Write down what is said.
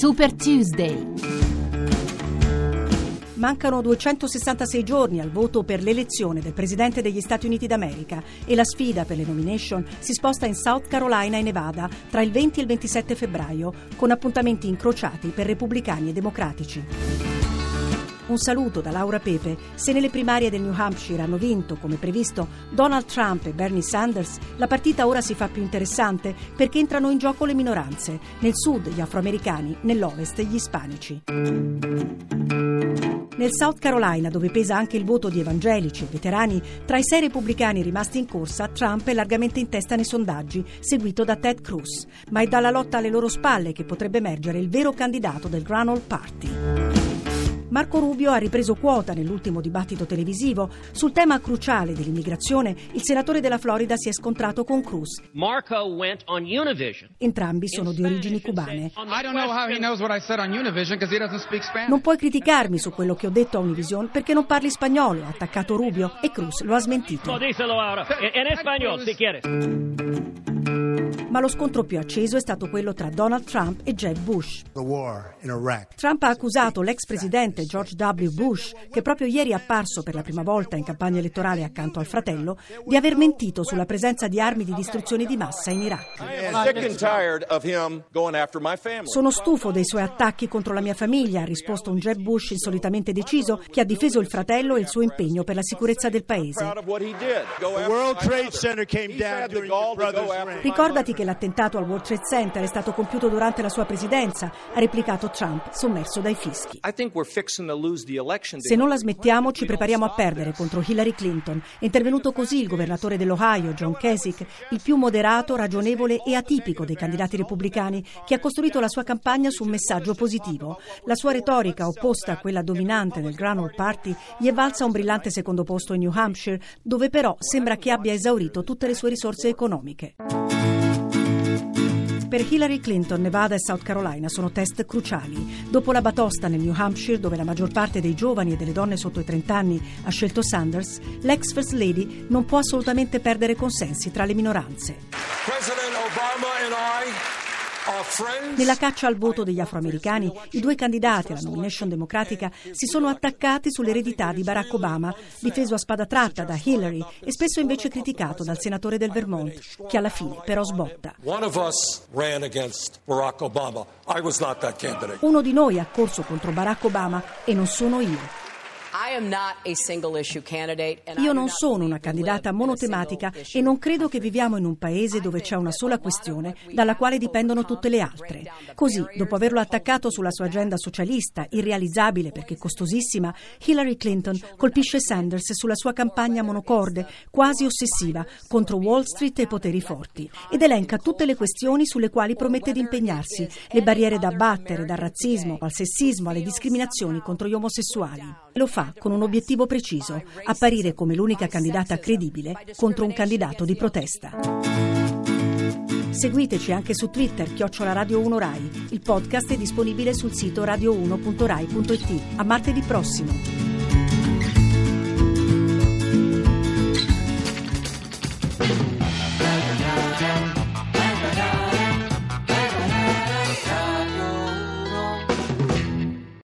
Super Tuesday. Mancano 266 giorni al voto per l'elezione del Presidente degli Stati Uniti d'America e la sfida per le nomination si sposta in South Carolina e Nevada tra il 20 e il 27 febbraio, con appuntamenti incrociati per repubblicani e democratici. Un saluto da Laura Pepe. Se nelle primarie del New Hampshire hanno vinto, come previsto, Donald Trump e Bernie Sanders, la partita ora si fa più interessante perché entrano in gioco le minoranze. Nel sud gli afroamericani, nell'ovest gli ispanici. Nel South Carolina, dove pesa anche il voto di evangelici e veterani, tra i sei repubblicani rimasti in corsa, Trump è largamente in testa nei sondaggi, seguito da Ted Cruz. Ma è dalla lotta alle loro spalle che potrebbe emergere il vero candidato del Granol Party. Marco Rubio ha ripreso quota nell'ultimo dibattito televisivo. Sul tema cruciale dell'immigrazione, il senatore della Florida si è scontrato con Cruz. Entrambi sono di origini cubane. Non puoi criticarmi su quello che ho detto a Univision perché non parli spagnolo, ha attaccato Rubio e Cruz lo ha smentito. Ma lo scontro più acceso è stato quello tra Donald Trump e Jeb Bush. Trump ha accusato l'ex presidente George W. Bush, che proprio ieri è apparso per la prima volta in campagna elettorale accanto al fratello, di aver mentito sulla presenza di armi di distruzione di massa in Iraq. Sono stufo dei suoi attacchi contro la mia famiglia, ha risposto un Jeb Bush insolitamente deciso che ha difeso il fratello e il suo impegno per la sicurezza del paese. Ricordati che che l'attentato al World Trade Center è stato compiuto durante la sua presidenza, ha replicato Trump, sommerso dai fischi. Se non la smettiamo, ci prepariamo a perdere contro Hillary Clinton. È intervenuto così il governatore dell'Ohio, John Kasich, il più moderato, ragionevole e atipico dei candidati repubblicani, che ha costruito la sua campagna su un messaggio positivo. La sua retorica, opposta a quella dominante nel Granol Party, gli è valsa un brillante secondo posto in New Hampshire, dove però sembra che abbia esaurito tutte le sue risorse economiche. Per Hillary Clinton, Nevada e South Carolina sono test cruciali. Dopo la batosta nel New Hampshire, dove la maggior parte dei giovani e delle donne sotto i 30 anni ha scelto Sanders, l'ex First Lady non può assolutamente perdere consensi tra le minoranze. President Obama and I nella caccia al voto degli afroamericani, i due candidati alla nomination democratica si sono attaccati sull'eredità di Barack Obama, difeso a spada tratta da Hillary e spesso invece criticato dal senatore del Vermont, che alla fine però sbotta. Uno di noi ha corso contro Barack Obama e non sono io. Io non sono una candidata monotematica e non credo che viviamo in un paese dove c'è una sola questione dalla quale dipendono tutte le altre. Così, dopo averlo attaccato sulla sua agenda socialista, irrealizzabile perché costosissima, Hillary Clinton colpisce Sanders sulla sua campagna monocorde, quasi ossessiva, contro Wall Street e i poteri forti, ed elenca tutte le questioni sulle quali promette di impegnarsi, le barriere da abbattere, dal razzismo al sessismo alle discriminazioni contro gli omosessuali. Lo fa con un obiettivo preciso, apparire come l'unica candidata credibile contro un candidato di protesta. Seguiteci anche su Twitter, chiocciola Radio 1 Rai. Il podcast è disponibile sul sito radio1.rai.it. A martedì prossimo.